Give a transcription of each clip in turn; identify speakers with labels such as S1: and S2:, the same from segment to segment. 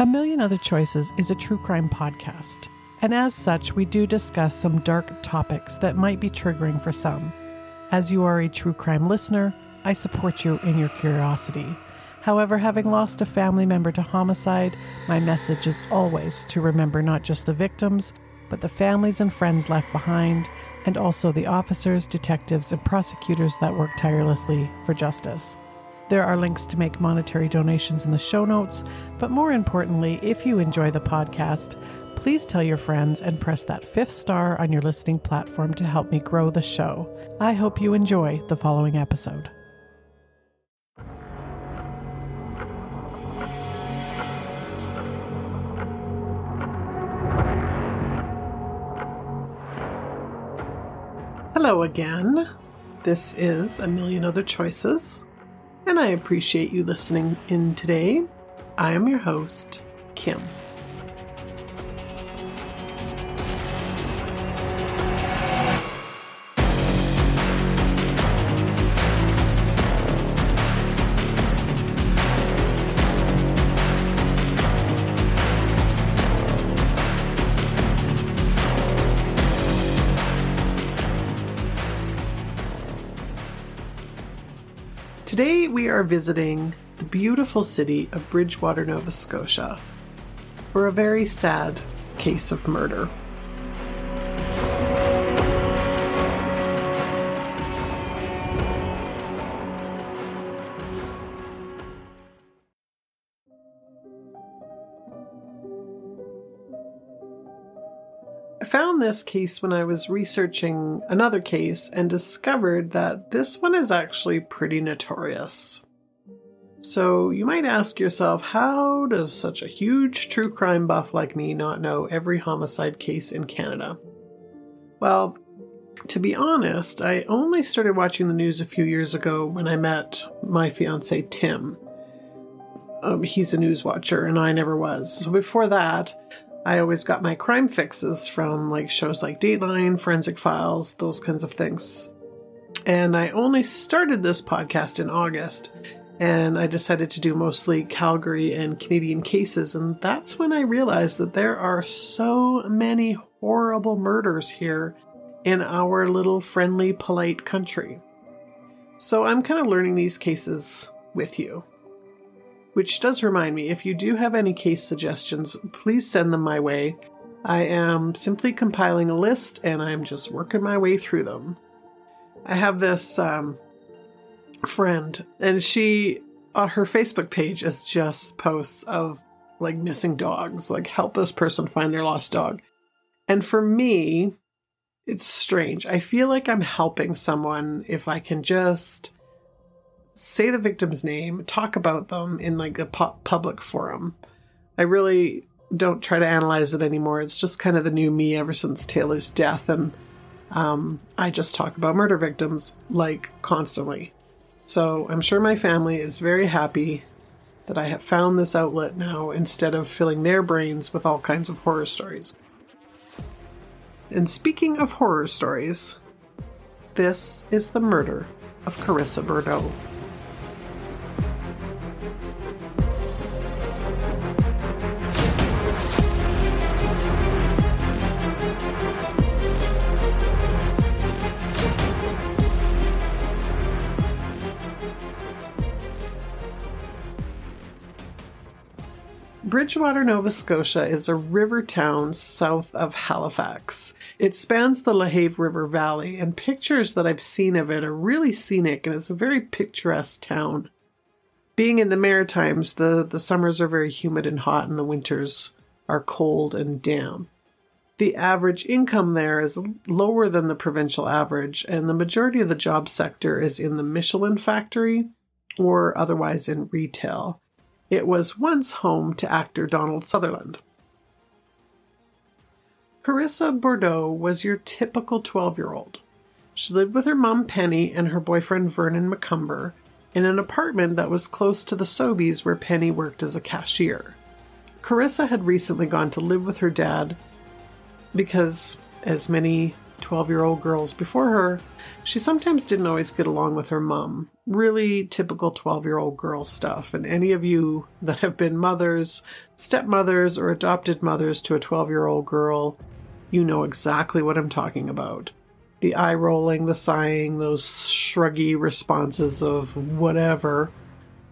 S1: A Million Other Choices is a true crime podcast, and as such, we do discuss some dark topics that might be triggering for some. As you are a true crime listener, I support you in your curiosity. However, having lost a family member to homicide, my message is always to remember not just the victims, but the families and friends left behind, and also the officers, detectives, and prosecutors that work tirelessly for justice. There are links to make monetary donations in the show notes, but more importantly, if you enjoy the podcast, please tell your friends and press that fifth star on your listening platform to help me grow the show. I hope you enjoy the following episode. Hello again. This is A Million Other Choices, and I appreciate you listening in today. I am your host, Kim. Are visiting the beautiful city of Bridgewater, Nova Scotia, for a very sad case of murder. I found this case when I was researching another case and discovered that this one is actually pretty notorious. So you might ask yourself, how does such a huge true crime buff like me not know every homicide case in Canada? Well, to be honest, I only started watching the news a few years ago when I met my fiance Tim. Um, he's a news watcher, and I never was. So before that, I always got my crime fixes from like shows like Dateline, Forensic Files, those kinds of things. And I only started this podcast in August, and I decided to do mostly Calgary and Canadian cases. And that's when I realized that there are so many horrible murders here in our little friendly, polite country. So I'm kind of learning these cases with you. Which does remind me if you do have any case suggestions, please send them my way. I am simply compiling a list and I'm just working my way through them. I have this um, friend, and she, on her Facebook page, is just posts of like missing dogs, like help this person find their lost dog. And for me, it's strange. I feel like I'm helping someone if I can just say the victim's name, talk about them in like a pu- public forum. I really don't try to analyze it anymore. It's just kind of the new me ever since Taylor's death, and um, I just talk about murder victims like constantly. So I'm sure my family is very happy that I have found this outlet now instead of filling their brains with all kinds of horror stories. And speaking of horror stories, this is the murder of Karissa Bourdeau. Bridgewater, Nova Scotia is a river town south of Halifax. It spans the LaHave River Valley, and pictures that I've seen of it are really scenic, and it's a very picturesque town. Being in the Maritimes, the, the summers are very humid and hot, and the winters are cold and damp. The average income there is lower than the provincial average, and the majority of the job sector is in the Michelin factory or otherwise in retail. It was once home to actor Donald Sutherland. Karissa Bourdeau was your typical 12 year old. She lived with her mom Penny and her boyfriend Vernon McCumber in an apartment that was close to the Sobeys where Penny worked as a cashier. Carissa had recently gone to live with her dad because, as many 12 year old girls before her, she sometimes didn't always get along with her mom. Really typical 12 year old girl stuff. And any of you that have been mothers, stepmothers, or adopted mothers to a 12 year old girl, you know exactly what I'm talking about. The eye rolling, the sighing, those shruggy responses of whatever.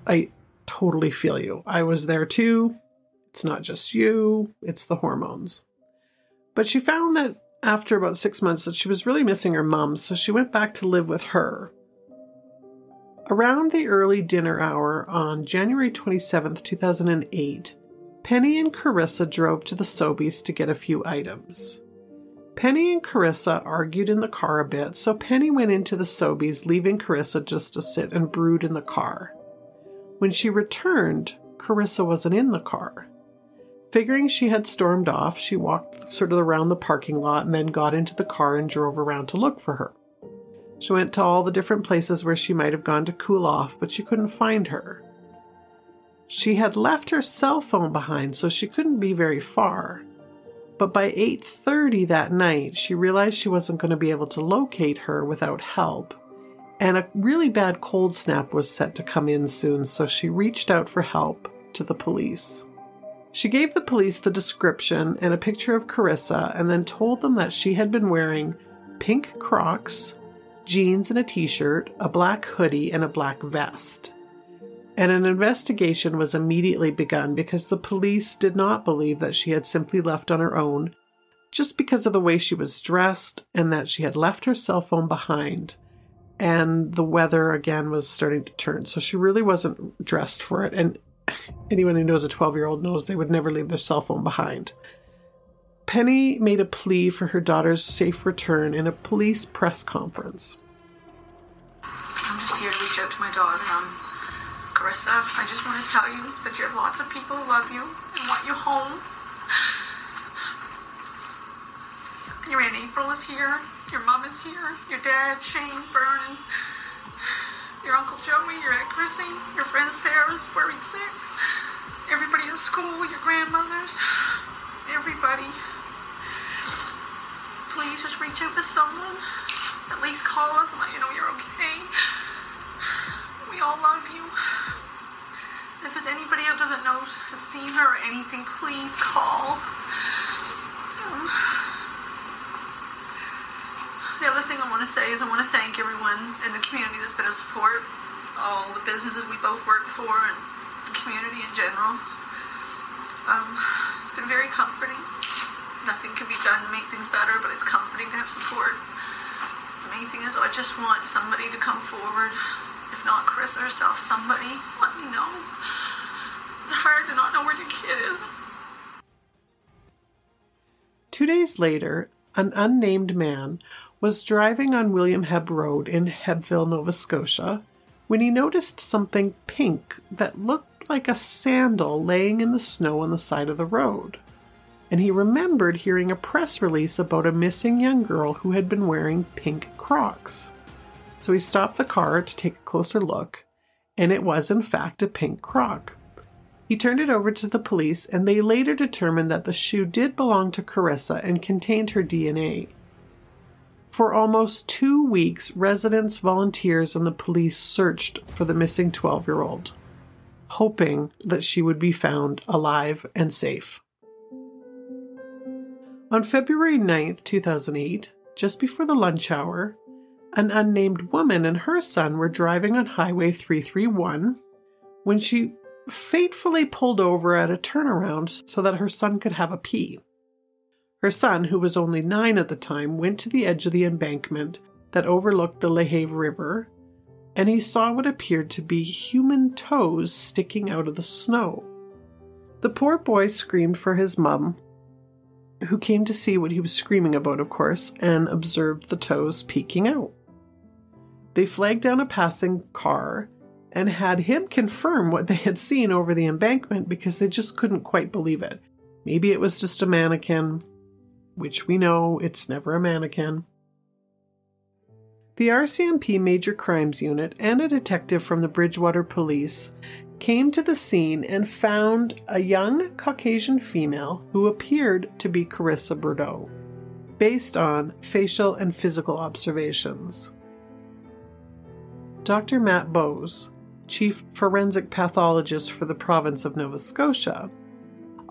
S1: I totally feel you. I was there too. It's not just you, it's the hormones. But she found that after about six months that she was really missing her mom, so she went back to live with her. Around the early dinner hour on January 27th, 2008, Penny and Karissa drove to the Sobeys to get a few items. Penny and Karissa argued in the car a bit, so Penny went into the Sobeys, leaving Karissa just to sit and brood in the car. When she returned, Karissa wasn't in the car. Figuring she had stormed off, she walked sort of around the parking lot and then got into the car and drove around to look for her. She went to all the different places where she might have gone to cool off, but she couldn't find her. She had left her cell phone behind, so she couldn't be very far. But by 8:30 that night, she realized she wasn't going to be able to locate her without help. And a really bad cold snap was set to come in soon, so she reached out for help to the police. She gave the police the description and a picture of Karissa and then told them that she had been wearing pink Crocs, jeans and a t shirt, a black hoodie, and a black vest. And an investigation was immediately begun because the police did not believe that she had simply left on her own just because of the way she was dressed and that she had left her cell phone behind. And the weather again was starting to turn, so she really wasn't dressed for it. And anyone who knows a 12 year old knows they would never leave their cell phone behind. Penny made a plea for her daughter's safe return in a police press conference.
S2: I'm just here to reach out to my daughter. Um, Karissa, I just want to tell you that you have lots of people who love you and want you home. Your Aunt April is here. Your mom is here. Your dad, Shane, Vernon your Uncle Joey, your Aunt Chrissy, your friend Sarah's worried sick, everybody at school, your grandmothers, everybody. Please just reach out to someone. At least call us and let you know you're okay. We all love you. If there's anybody out there that knows, has seen her or anything, please call. Um, the other thing I want to say is I want to thank everyone in the community that's been a support, all the businesses we both work for, and the community in general. Um, it's been very comforting. Nothing can be done to make things better, but it's comforting to have support. The main thing is I just want somebody to come forward. If not Chris herself, somebody, let me know. It's hard to not know where your kid is.
S1: Two days later, an unnamed man was driving on William Hebb Road in Hebbville, Nova Scotia, when he noticed something pink that looked like a sandal laying in the snow on the side of the road. And he remembered hearing a press release about a missing young girl who had been wearing pink Crocs. So he stopped the car to take a closer look, and it was in fact a pink Croc. He turned it over to the police, and they later determined that the shoe did belong to Karissa and contained her DNA. For almost two weeks, residents, volunteers, and the police searched for the missing 12 year old, hoping that she would be found alive and safe. On February 9th, 2008, just before the lunch hour, an unnamed woman and her son were driving on Highway 331 when she fatefully pulled over at a turnaround so that her son could have a pee. Her son, who was only nine at the time, went to the edge of the embankment that overlooked the LaHave River, and he saw what appeared to be human toes sticking out of the snow. The poor boy screamed for his mum, who came to see what he was screaming about, of course, and observed the toes peeking out. They flagged down a passing car and had him confirm what they had seen over the embankment because they just couldn't quite believe it. Maybe it was just a mannequin, which we know it's never a mannequin. The RCMP Major Crimes Unit and a detective from the Bridgewater Police came to the scene and found a young Caucasian female who appeared to be Karissa Bourdeau, based on facial and physical observations. Dr. Matt Bowes, chief forensic pathologist for the province of Nova Scotia,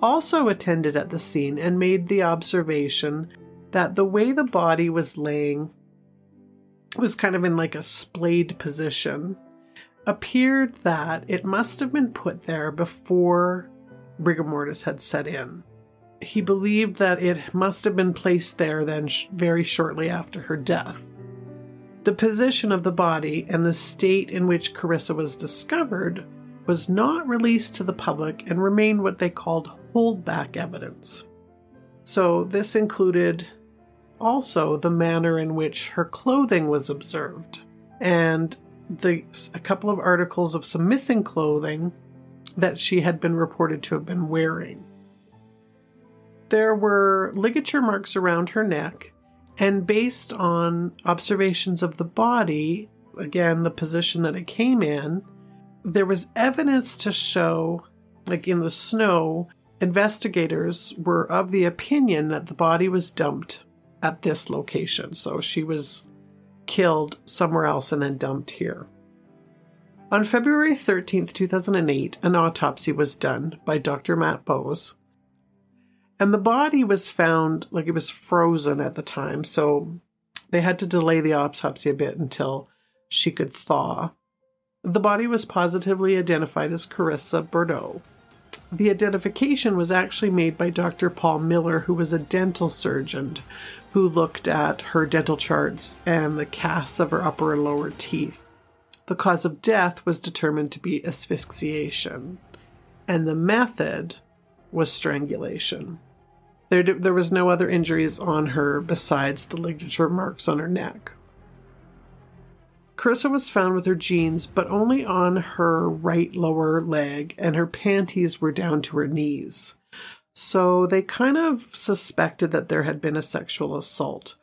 S1: also attended at the scene and made the observation that the way the body was laying was kind of in like a splayed position appeared that it must have been put there before rigor mortis had set in. He believed that it must have been placed there then sh- very shortly after her death. The position of the body and the state in which Karissa was discovered was not released to the public and remained what they called holdback evidence. So, this included also the manner in which her clothing was observed and the a couple of articles of some missing clothing that she had been reported to have been wearing. There were ligature marks around her neck, and based on observations of the body, again, the position that it came in, there was evidence to show, like in the snow, investigators were of the opinion that the body was dumped at this location. So she was killed somewhere else and then dumped here. On February 13th, 2008, an autopsy was done by Dr. Matt Bowes. And the body was found like it was frozen at the time, so they had to delay the autopsy a bit until she could thaw. The body was positively identified as Karissa Bourdeau. The identification was actually made by Dr. Paul Miller, who was a dental surgeon who looked at her dental charts and the casts of her upper and lower teeth. The cause of death was determined to be asphyxiation, and the method was strangulation. There, there was no other injuries on her besides the ligature marks on her neck. Karissa was found with her jeans, but only on her right lower leg, and her panties were down to her knees. So they kind of suspected that there had been a sexual assault.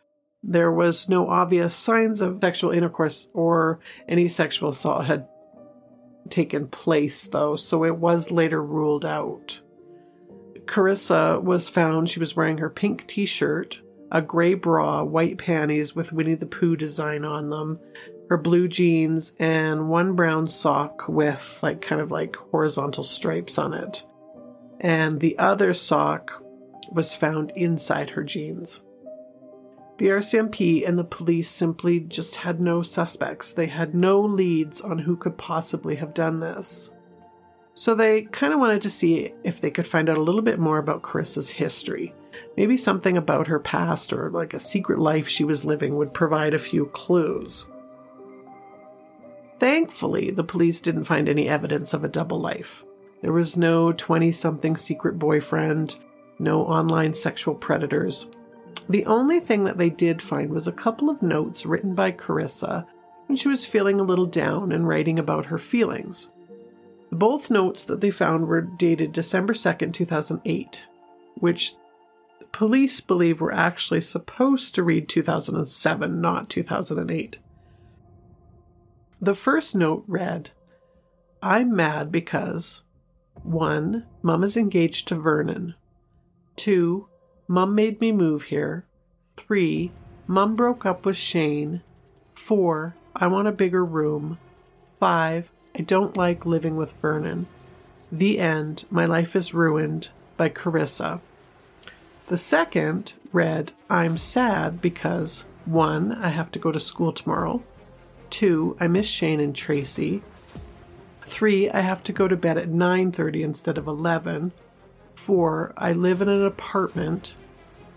S1: There was no obvious signs of sexual intercourse or any sexual assault had taken place, though, so it was later ruled out. Karissa was found, she was wearing her pink t shirt, a gray bra, white panties with Winnie the Pooh design on them, her blue jeans, and one brown sock with like kind of like horizontal stripes on it and the other sock was found inside her jeans. The RCMP and the police simply just had no suspects. They had no leads on who could possibly have done this. So they kind of wanted to see if they could find out a little bit more about Karissa's history. Maybe something about her past or like a secret life she was living would provide a few clues. Thankfully, the police didn't find any evidence of a double life. There was no 20 something secret boyfriend, no online sexual predators. The only thing that they did find was a couple of notes written by Karissa when she was feeling a little down and writing about her feelings. Both notes that they found were dated December 2nd, 2008, which police believe were actually supposed to read 2007, not 2008. The first note read, I'm mad because 1. Mum is engaged to Vernon. 2. Mum made me move here. 3. Mum broke up with Shane. 4. I want a bigger room. 5. I don't like living with Vernon. The End. My Life is Ruined by Karissa. The second read, I'm sad because 1. I have to go to school tomorrow. 2. I miss Shane and Tracy. Three, I have to go to bed at 9:30 instead of 11. Four, I live in an apartment.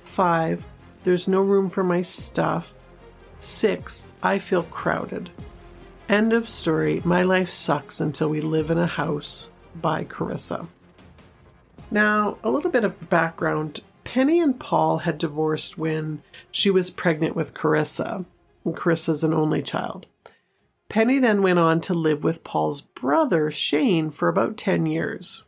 S1: Five, there's no room for my stuff. Six, I feel crowded. End of story. My life sucks until we live in a house by Karissa. Now, a little bit of background. Penny and Paul had divorced when she was pregnant with Karissa. And Karissa's an only child. Penny then went on to live with Paul's brother, Shane, for about 10 years.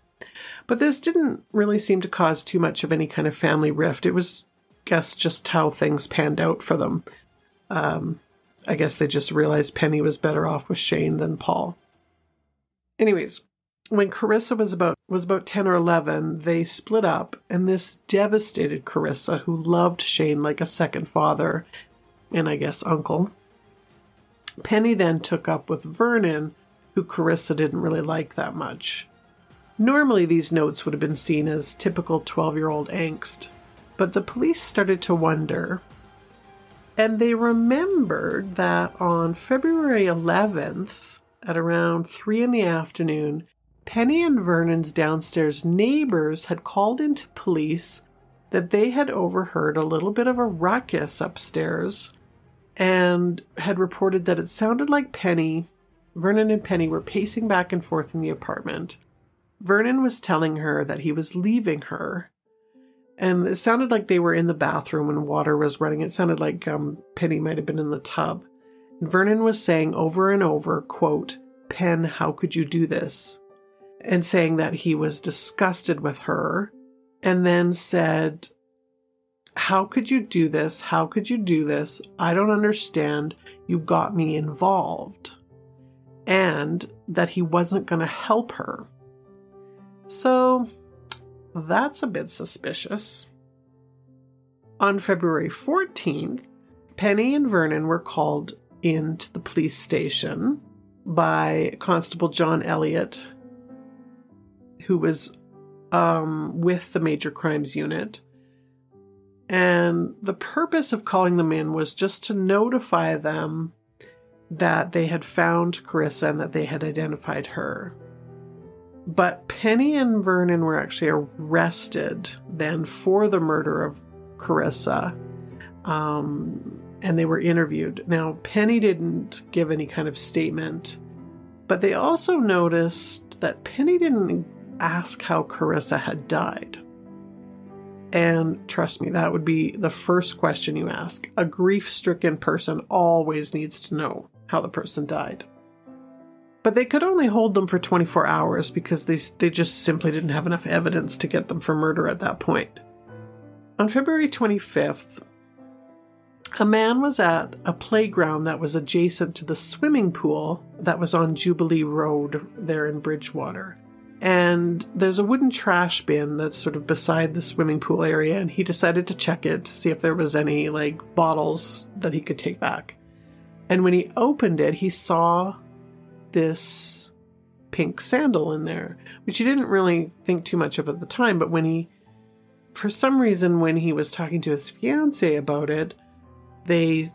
S1: But this didn't really seem to cause too much of any kind of family rift. It was I guess just how things panned out for them. Um, I guess they just realized Penny was better off with Shane than Paul. Anyways, when Karissa was about was about 10 or 11, they split up and this devastated Karissa who loved Shane like a second father and I guess uncle. Penny then took up with Vernon, who Karissa didn't really like that much. Normally, these notes would have been seen as typical 12 year old angst, but the police started to wonder. And they remembered that on February 11th, at around 3 in the afternoon, Penny and Vernon's downstairs neighbors had called into police that they had overheard a little bit of a ruckus upstairs and had reported that it sounded like Penny, Vernon and Penny were pacing back and forth in the apartment. Vernon was telling her that he was leaving her, and it sounded like they were in the bathroom when water was running. It sounded like um, Penny might have been in the tub. And Vernon was saying over and over, quote, Pen, how could you do this? And saying that he was disgusted with her, and then said, how could you do this? How could you do this? I don't understand. You got me involved. And that he wasn't going to help her. So that's a bit suspicious. On February 14th, Penny and Vernon were called into the police station by Constable John Elliott, who was um, with the Major Crimes Unit. And the purpose of calling them in was just to notify them that they had found Karissa and that they had identified her. But Penny and Vernon were actually arrested then for the murder of Karissa. Um, and they were interviewed. Now, Penny didn't give any kind of statement, but they also noticed that Penny didn't ask how Karissa had died. And trust me, that would be the first question you ask. A grief stricken person always needs to know how the person died. But they could only hold them for 24 hours because they, they just simply didn't have enough evidence to get them for murder at that point. On February 25th, a man was at a playground that was adjacent to the swimming pool that was on Jubilee Road there in Bridgewater and there's a wooden trash bin that's sort of beside the swimming pool area and he decided to check it to see if there was any like bottles that he could take back. And when he opened it he saw this pink sandal in there which he didn't really think too much of at the time but when he for some reason when he was talking to his fiance about it they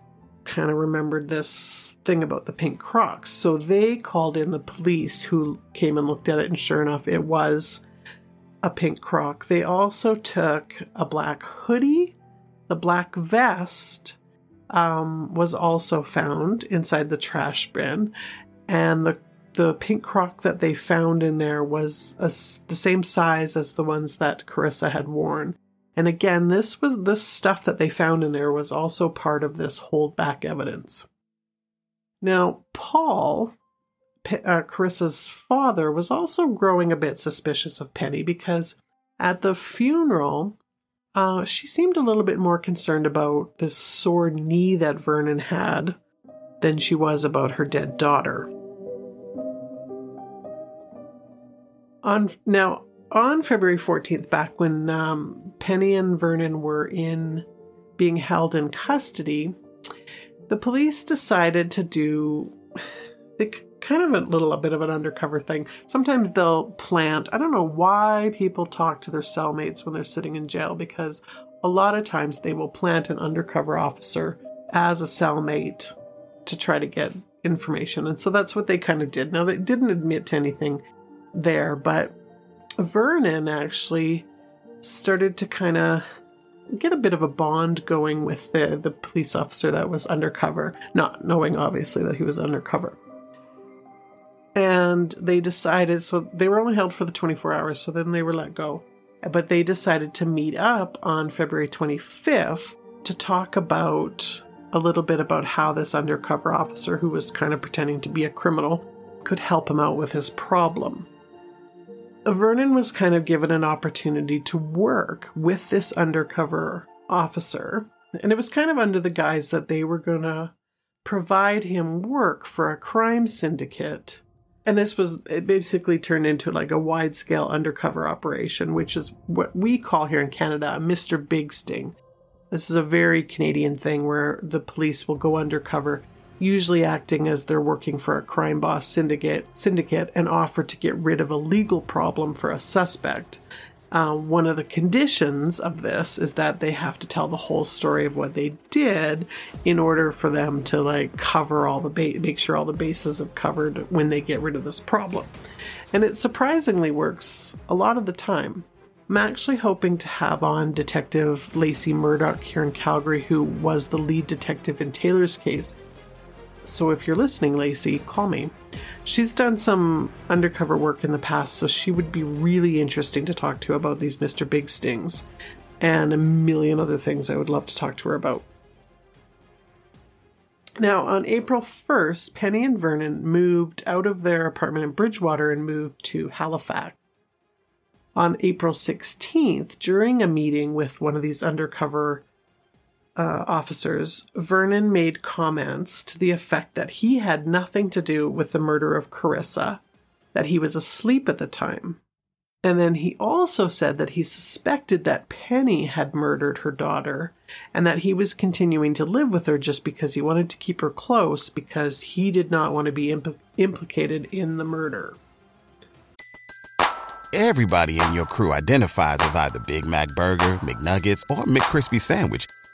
S1: kind of remembered this thing about the pink crocs. So they called in the police who came and looked at it, and sure enough, it was a pink croc. They also took a black hoodie, the black vest um, was also found inside the trash bin, and the the pink croc that they found in there was a, the same size as the ones that Karissa had worn. And again, this was this stuff that they found in there was also part of this holdback evidence. Now, Paul, uh, Carissa's father, was also growing a bit suspicious of Penny because at the funeral, uh, she seemed a little bit more concerned about this sore knee that Vernon had than she was about her dead daughter. On now on February 14th, back when um, Penny and Vernon were in being held in custody, the police decided to do the kind of a little a bit of an undercover thing. Sometimes they'll plant, I don't know why people talk to their cellmates when they're sitting in jail because a lot of times they will plant an undercover officer as a cellmate to try to get information. And so that's what they kind of did. Now they didn't admit to anything there, but Vernon actually started to kind of get a bit of a bond going with the, the police officer that was undercover, not knowing obviously that he was undercover. And they decided, so they were only held for the 24 hours, so then they were let go. But they decided to meet up on February 25th to talk about a little bit about how this undercover officer, who was kind of pretending to be a criminal, could help him out with his problem. Vernon was kind of given an opportunity to work with this undercover officer, and it was kind of under the guise that they were going to provide him work for a crime syndicate. And this was, it basically turned into like a wide scale undercover operation, which is what we call here in Canada a Mr. Big Sting. This is a very Canadian thing where the police will go undercover, usually acting as they're working for a crime boss syndicate, syndicate and offer to get rid of a legal problem for a suspect. Uh, one of the conditions of this is that they have to tell the whole story of what they did in order for them to like cover all the ba- make sure all the bases are covered when they get rid of this problem. And it surprisingly works a lot of the time. I'm actually hoping to have on Detective Lacey Murdoch here in Calgary, who was the lead detective in Taylor's case. So if you're listening, Lacey, call me. She's done some undercover work in the past, so she would be really interesting to talk to about these Mr. Big Stings and a million other things I would love to talk to her about. Now, on April 1st, Penny and Vernon moved out of their apartment in Bridgewater and moved to Halifax. On April 16th, during a meeting with one of these undercover uh, officers, Vernon made comments to the effect that he had nothing to do with the murder of Karissa, that he was asleep at the time. And then he also said that he suspected that Penny had murdered her daughter and that he was continuing to live with her just because he wanted to keep her close because he did not want to be impl- implicated in the murder.
S3: Everybody in your crew identifies as either Big Mac Burger, McNuggets, or McCrispy Sandwich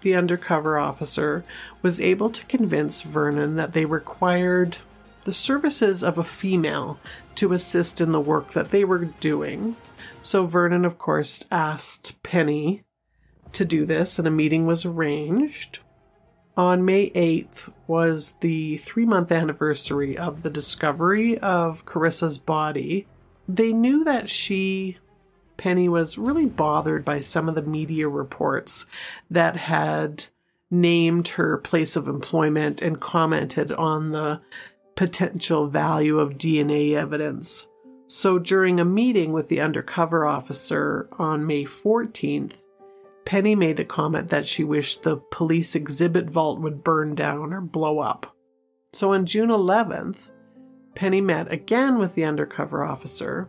S1: the undercover officer was able to convince Vernon that they required the services of a female to assist in the work that they were doing. So Vernon, of course, asked Penny to do this, and a meeting was arranged. On May 8th was the three month anniversary of the discovery of Karissa's body. They knew that she Penny was really bothered by some of the media reports that had named her place of employment and commented on the potential value of DNA evidence. So during a meeting with the undercover officer on May 14th, Penny made a comment that she wished the police exhibit vault would burn down or blow up. So on June 11th, Penny met again with the undercover officer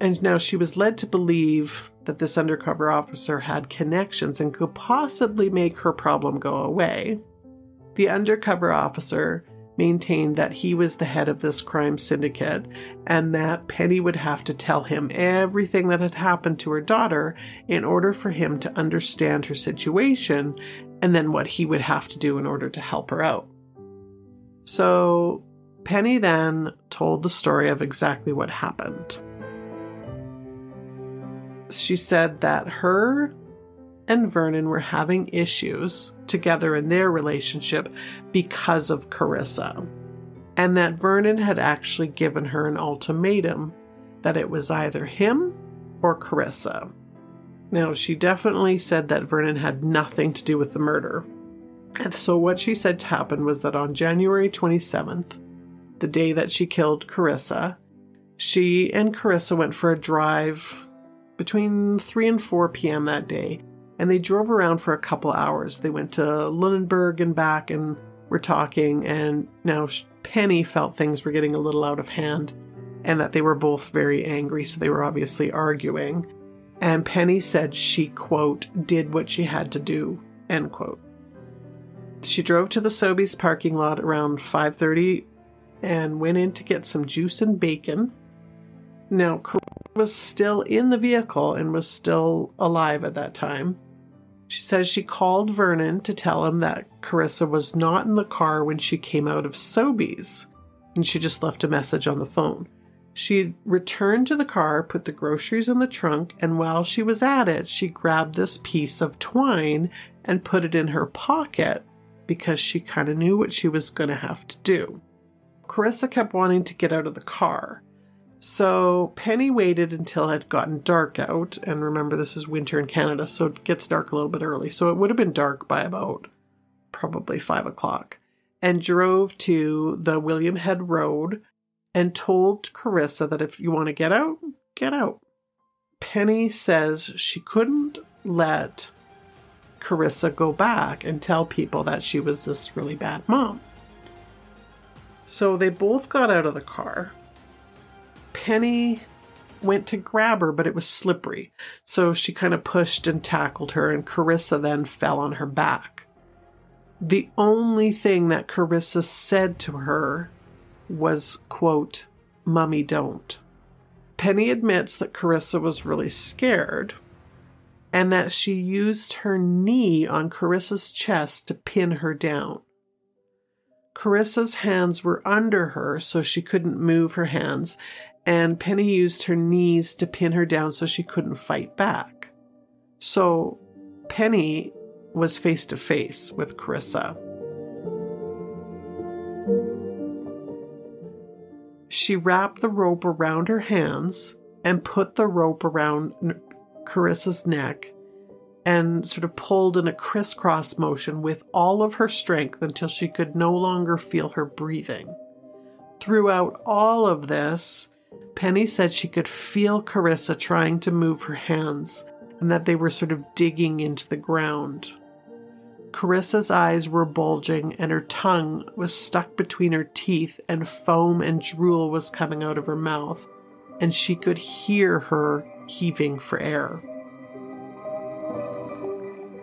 S1: and now she was led to believe that this undercover officer had connections and could possibly make her problem go away. The undercover officer maintained that he was the head of this crime syndicate and that Penny would have to tell him everything that had happened to her daughter in order for him to understand her situation and then what he would have to do in order to help her out. So Penny then told the story of exactly what happened she said that her and Vernon were having issues together in their relationship because of Karissa, and that Vernon had actually given her an ultimatum that it was either him or Karissa. Now, she definitely said that Vernon had nothing to do with the murder. And so, what she said happened was that on January 27th, the day that she killed Karissa, she and Karissa went for a drive between 3 and 4 p.m. that day, and they drove around for a couple hours. They went to Lunenburg and back and were talking, and now Penny felt things were getting a little out of hand and that they were both very angry, so they were obviously arguing. And Penny said she, quote, did what she had to do, end quote. She drove to the Sobeys parking lot around 5:30 and went in to get some juice and bacon. Now, was still in the vehicle and was still alive at that time. She says she called Vernon to tell him that Karissa was not in the car when she came out of Sobeys, and she just left a message on the phone. She returned to the car, put the groceries in the trunk, and while she was at it, she grabbed this piece of twine and put it in her pocket because she kind of knew what she was going to have to do. Karissa kept wanting to get out of the car. So Penny waited until it had gotten dark out. And remember, this is winter in Canada, so it gets dark a little bit early. So it would have been dark by about probably five o'clock. And drove to the William Hebb Road and told Karissa that if you want to get out, get out. Penny says she couldn't let Karissa go back and tell people that she was this really bad mom. So they both got out of the car. Penny went to grab her, but it was slippery. So she kind of pushed and tackled her, and Karissa then fell on her back. The only thing that Karissa said to her was, quote, Mummy, don't. Penny admits that Karissa was really scared and that she used her knee on Karissa's chest to pin her down. Karissa's hands were under her, so she couldn't move her hands, and Penny used her knees to pin her down so she couldn't fight back. So Penny was face to face with Karissa. She wrapped the rope around her hands and put the rope around Karissa's neck and sort of pulled in a crisscross motion with all of her strength until she could no longer feel her breathing. Throughout all of this, Penny said she could feel Karissa trying to move her hands and that they were sort of digging into the ground. Karissa's eyes were bulging and her tongue was stuck between her teeth, and foam and drool was coming out of her mouth, and she could hear her heaving for air.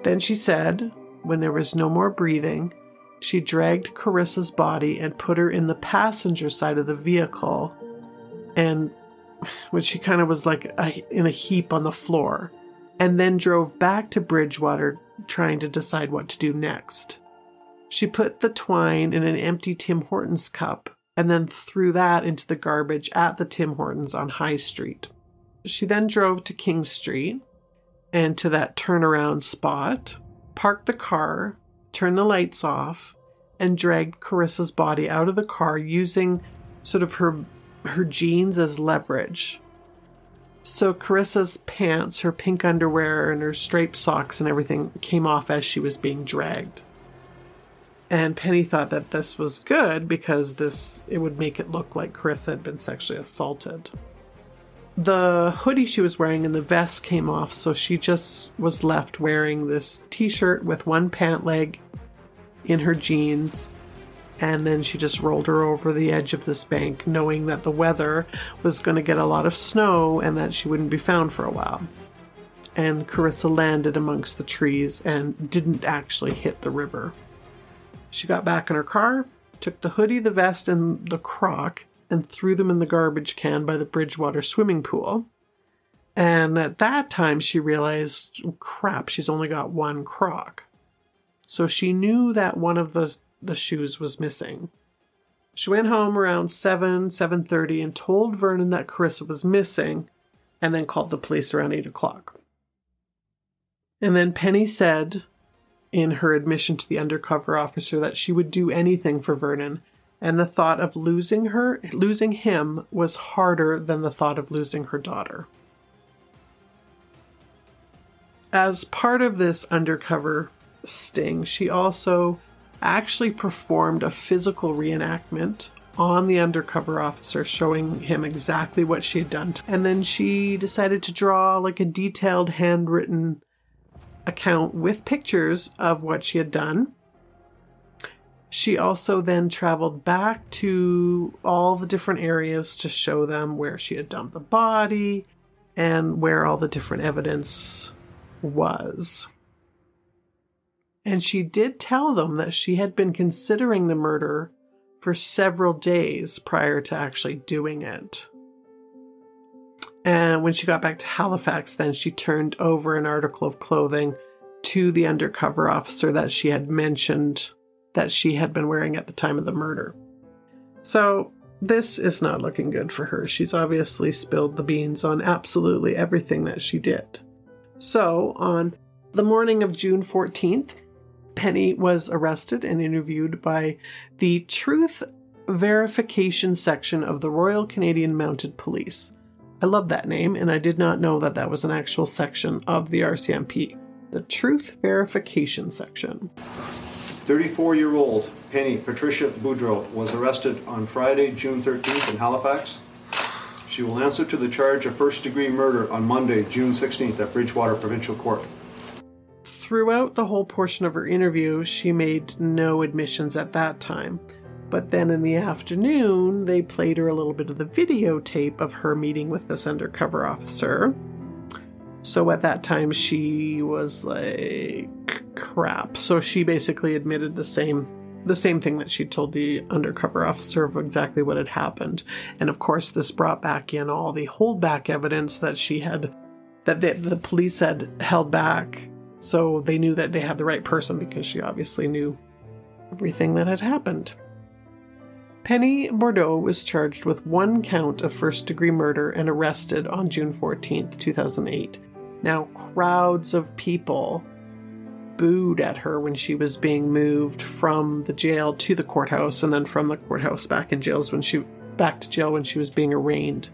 S1: Then she said, when there was no more breathing, she dragged Karissa's body and put her in the passenger side of the vehicle, and when she kind of was like a, in a heap on the floor, and then drove back to Bridgewater trying to decide what to do next. She put the twine in an empty Tim Hortons cup and then threw that into the garbage at the Tim Hortons on High Street. She then drove to King Street and to that turnaround spot, parked the car, turned the lights off, and dragged Karissa's body out of the car using sort of her her jeans as leverage. So Karissa's pants, her pink underwear, and her striped socks and everything came off as she was being dragged. And Penny thought that this was good because this it would make it look like Karissa had been sexually assaulted. The hoodie she was wearing and the vest came off, so she just was left wearing this t-shirt with one pant leg in her jeans and then she just rolled her over the edge of this bank, knowing that the weather was going to get a lot of snow and that she wouldn't be found for a while. And Karissa landed amongst the trees and didn't actually hit the river. She got back in her car, took the hoodie, the vest, and the croc, and threw them in the garbage can by the Bridgewater swimming pool. And at that time, she realized, crap, she's only got one croc. So she knew that one of the the shoes was missing. She went home around 7, 7.30 and told Vernon that Karissa was missing and then called the police around 8 o'clock. And then Penny said in her admission to the undercover officer that she would do anything for Vernon and the thought of losing her, losing him was harder than the thought of losing her daughter. As part of this undercover sting, she also actually performed a physical reenactment on the undercover officer, showing him exactly what she had done. And then she decided to draw like a detailed handwritten account with pictures of what she had done. She also then traveled back to all the different areas to show them where she had dumped the body and where all the different evidence was. And she did tell them that she had been considering the murder for several days prior to actually doing it. And when she got back to Halifax, then she turned over an article of clothing to the undercover officer that she had mentioned that she had been wearing at the time of the murder. So, this is not looking good for her. She's obviously spilled the beans on absolutely everything that she did. So, on the morning of June 14th, Penny was arrested and interviewed by the Truth Verification Section of the Royal Canadian Mounted Police. I love that name, and I did not know that that was an actual section of the RCMP. The Truth Verification Section.
S4: 34 year old Penny Patricia Boudreau was arrested on Friday, June 13th in Halifax. She will answer to the charge of first degree murder on Monday, June 16th at Bridgewater Provincial Court.
S1: Throughout the whole portion of her interview, she made no admissions at that time. But then in the afternoon, they played her a little bit of the videotape of her meeting with this undercover officer. So at that time, she was like, crap. So she basically admitted the same the same thing that she told the undercover officer of exactly what had happened. And of course, this brought back in all the holdback evidence that she had, that the, the police had held back. So they knew that they had the right person because she obviously knew everything that had happened. Penny Bourdeau was charged with one count of first degree murder and arrested on June 14th, 2008. Now, crowds of people booed at her when she was being moved from the jail to the courthouse and then from the courthouse back in jails when she back to jail when she was being arraigned.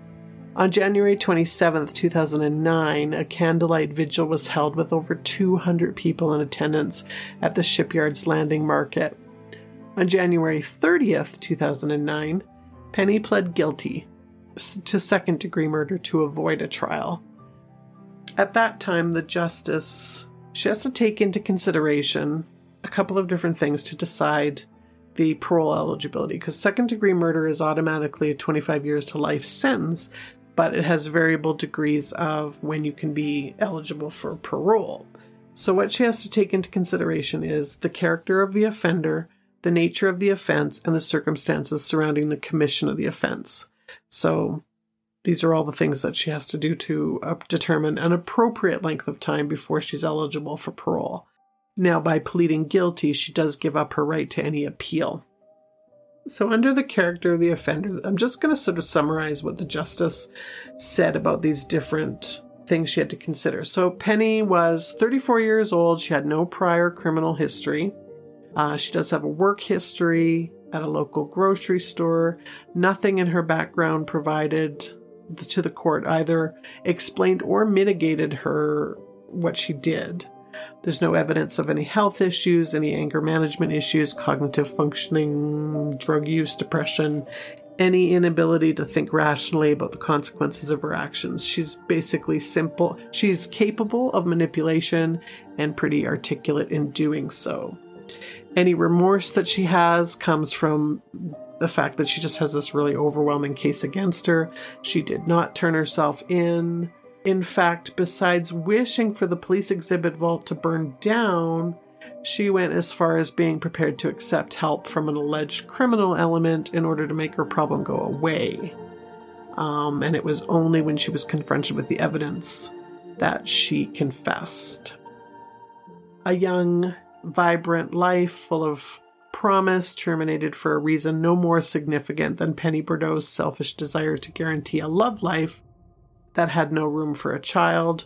S1: On January 27, 2009, a candlelight vigil was held with over 200 people in attendance at the shipyard's landing market. On January 30th, 2009, Penny pled guilty to second degree murder to avoid a trial. At that time, the justice she has to take into consideration a couple of different things to decide the parole eligibility because second degree murder is automatically a 25 years to life sentence, but it has variable degrees of when you can be eligible for parole. So, what she has to take into consideration is the character of the offender, the nature of the offense, and the circumstances surrounding the commission of the offense. So, these are all the things that she has to do to uh, determine an appropriate length of time before she's eligible for parole. Now, by pleading guilty, she does give up her right to any appeal. So, under the character of the offender, I'm just going to sort of summarize what the justice said about these different things she had to consider. So, Penny was 34 years old. She had no prior criminal history. Uh, she does have a work history at a local grocery store. Nothing in her background provided to the court either explained or mitigated her what she did. There's no evidence of any health issues, any anger management issues, cognitive functioning, drug use, depression, any inability to think rationally about the consequences of her actions. She's basically simple. She's capable of manipulation and pretty articulate in doing so. Any remorse that she has comes from the fact that she just has this really overwhelming case against her. She did not turn herself in. In fact, besides wishing for the police exhibit vault to burn down, she went as far as being prepared to accept help from an alleged criminal element in order to make her problem go away. Um, and it was only when she was confronted with the evidence that she confessed. A young, vibrant life full of promise terminated for a reason no more significant than Penny Bourdeau's selfish desire to guarantee a love life that had no room for a child.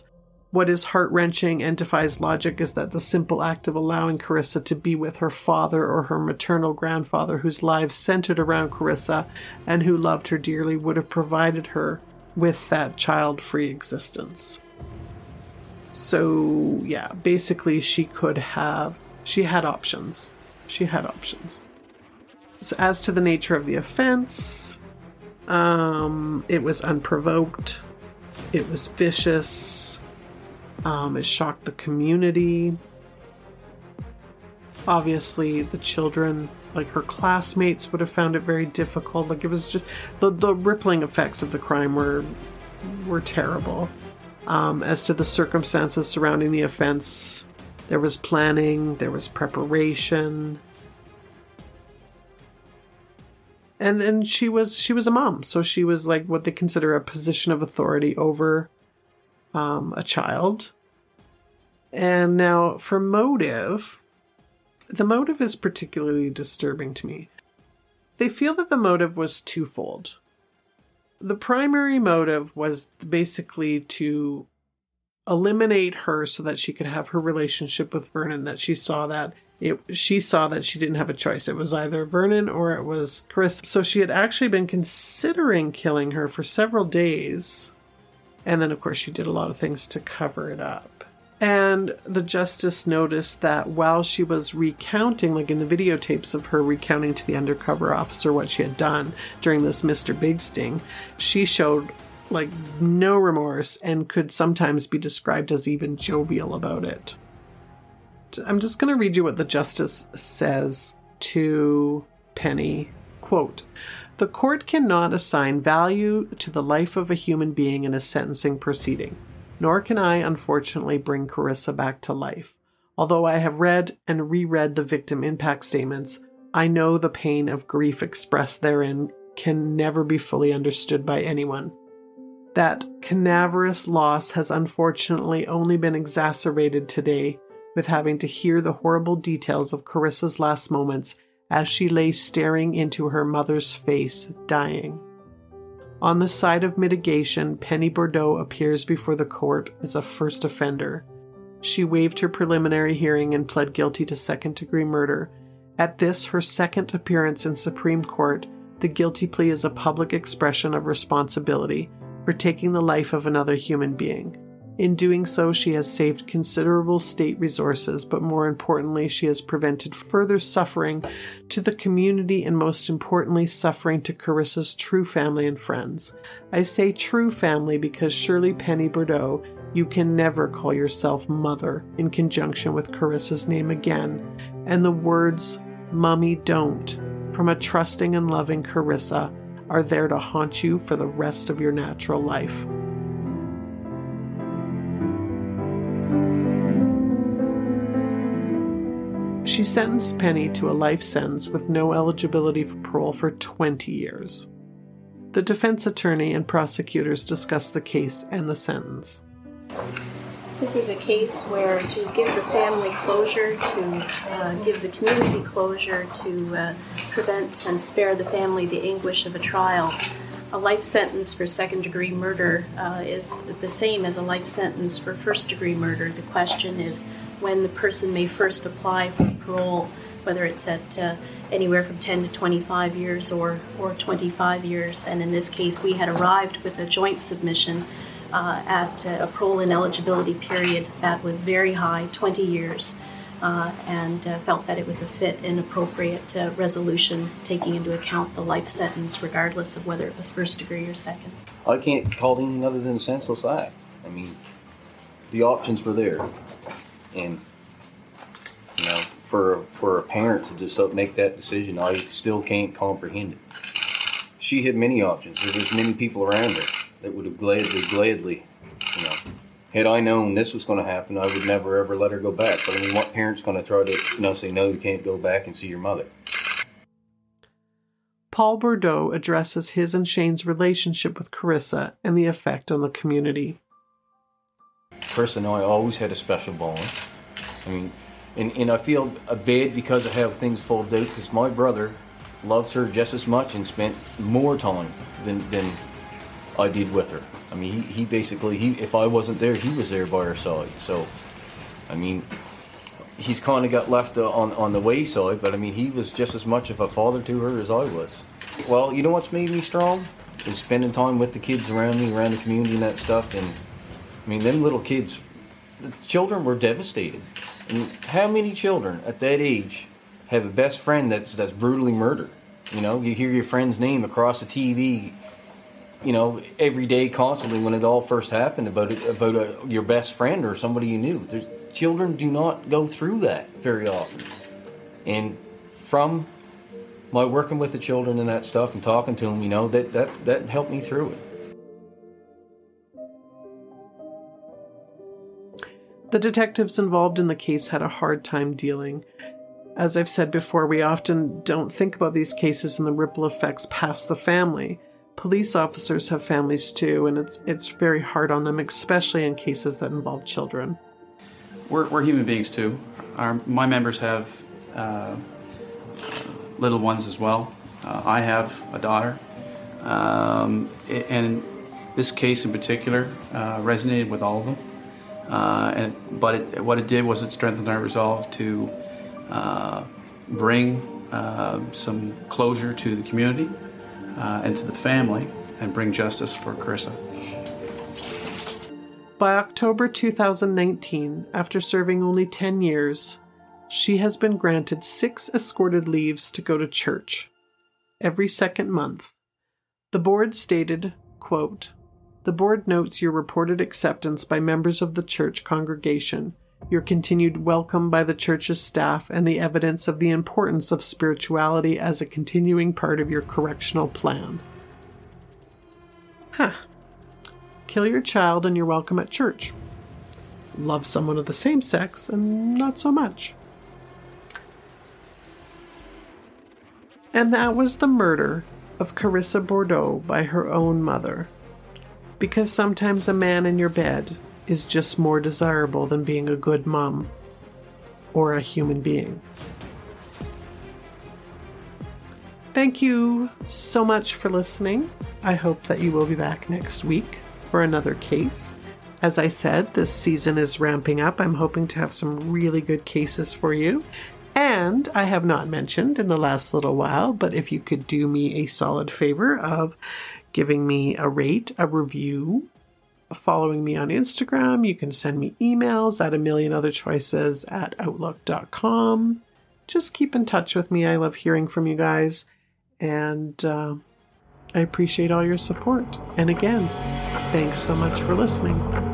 S1: What is heart wrenching and defies logic is that the simple act of allowing Karissa to be with her father or her maternal grandfather, whose lives centered around Karissa and who loved her dearly, would have provided her with that child free existence. So, yeah, basically, she could have, she had options she had options. So as to the nature of the offense, um, it was unprovoked. It was vicious. Um, it shocked the community. Obviously, the children, like her classmates, would have found it very difficult. Like it was just the the rippling effects of the crime were were terrible. Um, as to the circumstances surrounding the offense, there was planning, there was preparation. And then she was she was a mom, so she was like what they consider a position of authority over um, a child. And now for motive, the motive is particularly disturbing to me. They feel that the motive was twofold. The primary motive was basically to eliminate her so that she could have her relationship with Vernon, that she saw that it, she saw that she didn't have a choice. It was either Vernon or it was Chris. So she had actually been considering killing her for several days. And then, of course, she did a lot of things to cover it up. And the justice noticed that while she was recounting, like in the videotapes of her recounting to the undercover officer what she had done during this Mr. Big Sting, she showed like no remorse and could sometimes be described as even jovial about it. I'm just going to read you what the justice says to Penny. Quote, the court cannot assign value to the life of a human being in a sentencing proceeding, nor can I, unfortunately, bring Karissa back to life. Although I have read and reread the victim impact statements, I know the pain of grief expressed therein can never be fully understood by anyone. That canaverous loss has unfortunately only been exacerbated today with having to hear the horrible details of Karissa's last moments as she lay staring into her mother's face, dying. On the side of mitigation, Penny Bourdeau appears before the court as a first offender. She waived her preliminary hearing and pled guilty to second degree murder. At this, her second appearance in Supreme Court, the guilty plea is a public expression of responsibility for taking the life of another human being. In doing so, she has saved considerable state resources, but more importantly, she has prevented further suffering to the community and most importantly, suffering to Karissa's true family and friends. I say true family because surely Penny Bourdeau, you can never call yourself mother in conjunction with Karissa's name again, and the words, Mummy, don't, from a trusting and loving Karissa, are there to haunt you for the rest of your natural life. She sentenced Penny to a life sentence with no eligibility for parole for 20 years. The defense attorney and prosecutors discussed the case and the sentence.
S5: This is a case where to give the family closure, to uh, give the community closure, to uh, prevent and spare the family the anguish of a trial, a life sentence for second degree murder uh, is the same as a life sentence for first degree murder. The question is when the person may first apply for parole, whether it's at uh, anywhere from 10 to 25 years or, or 25 years. And in this case, we had arrived with a joint submission uh, at a parole ineligibility period that was very high 20 years. Uh, and uh, felt that it was a fit and appropriate uh, resolution, taking into account the life sentence, regardless of whether it was first degree or second.
S6: I can't call it anything other than a senseless act. I mean, the options were there and you know, for for a parent to just make that decision, I still can't comprehend it. She had many options. There was many people around her that would have gladly, gladly, you know, had I known this was going to happen, I would never ever let her go back. But I mean, what parent's going to try to, you know, say no, you can't go back and see your mother?
S1: Paul Bourdeau addresses his and Shane's relationship with Karissa and the effect on the community.
S6: Chris and I always had a special bond. I mean, and, and I feel bad because I have things folded out because my brother loves her just as much and spent more time than, than I did with her. I mean, he, he basically, he if I wasn't there, he was there by her side. So, I mean, he's kind of got left uh, on, on the wayside, but I mean, he was just as much of a father to her as I was. Well, you know what's made me strong? Is spending time with the kids around me, around the community and that stuff, and I mean, them little kids, the children were devastated. And how many children at that age have a best friend that's that's brutally murdered? You know, you hear your friend's name across the TV, you know, every day, constantly when it all first happened about about a, your best friend or somebody you knew. There's, children do not go through that very often, and from my working with the children and that stuff and talking to them, you know, that that that helped me through it.
S1: The detectives involved in the case had a hard time dealing. As I've said before, we often don't think about these cases and the ripple effects past the family. Police officers have families too, and it's it's very hard on them, especially in cases that involve children.
S7: We're, we're human beings too. Our, my members have uh, little ones as well. Uh, I have a daughter, um, and this case in particular uh, resonated with all of them. Uh, and, but it, what it did was it strengthened our resolve to uh, bring uh, some closure to the community uh, and to the family and bring justice for Karissa.
S1: By October 2019, after serving only 10 years, she has been granted six escorted leaves to go to church every second month. The board stated, quote, The board notes your reported acceptance by members of the church congregation, your continued welcome by the church's staff, and the evidence of the importance of spirituality as a continuing part of your correctional plan. Huh. Kill your child and you're welcome at church. Love someone of the same sex and not so much. And that was the murder of Karissa Bourdeau by her own mother. Because sometimes a man in your bed is just more desirable than being a good mom or a human being. Thank you so much for listening. I hope that you will be back next week for another case. As I said, this season is ramping up. I'm hoping to have some really good cases for you. And I have not mentioned in the last little while, but if you could do me a solid favor of giving me a rate, a review, following me on Instagram, you can send me emails at a million other choices at outlook.com. Just keep in touch with me. I love hearing from you guys. And uh, I appreciate all your support. And again, thanks so much for listening.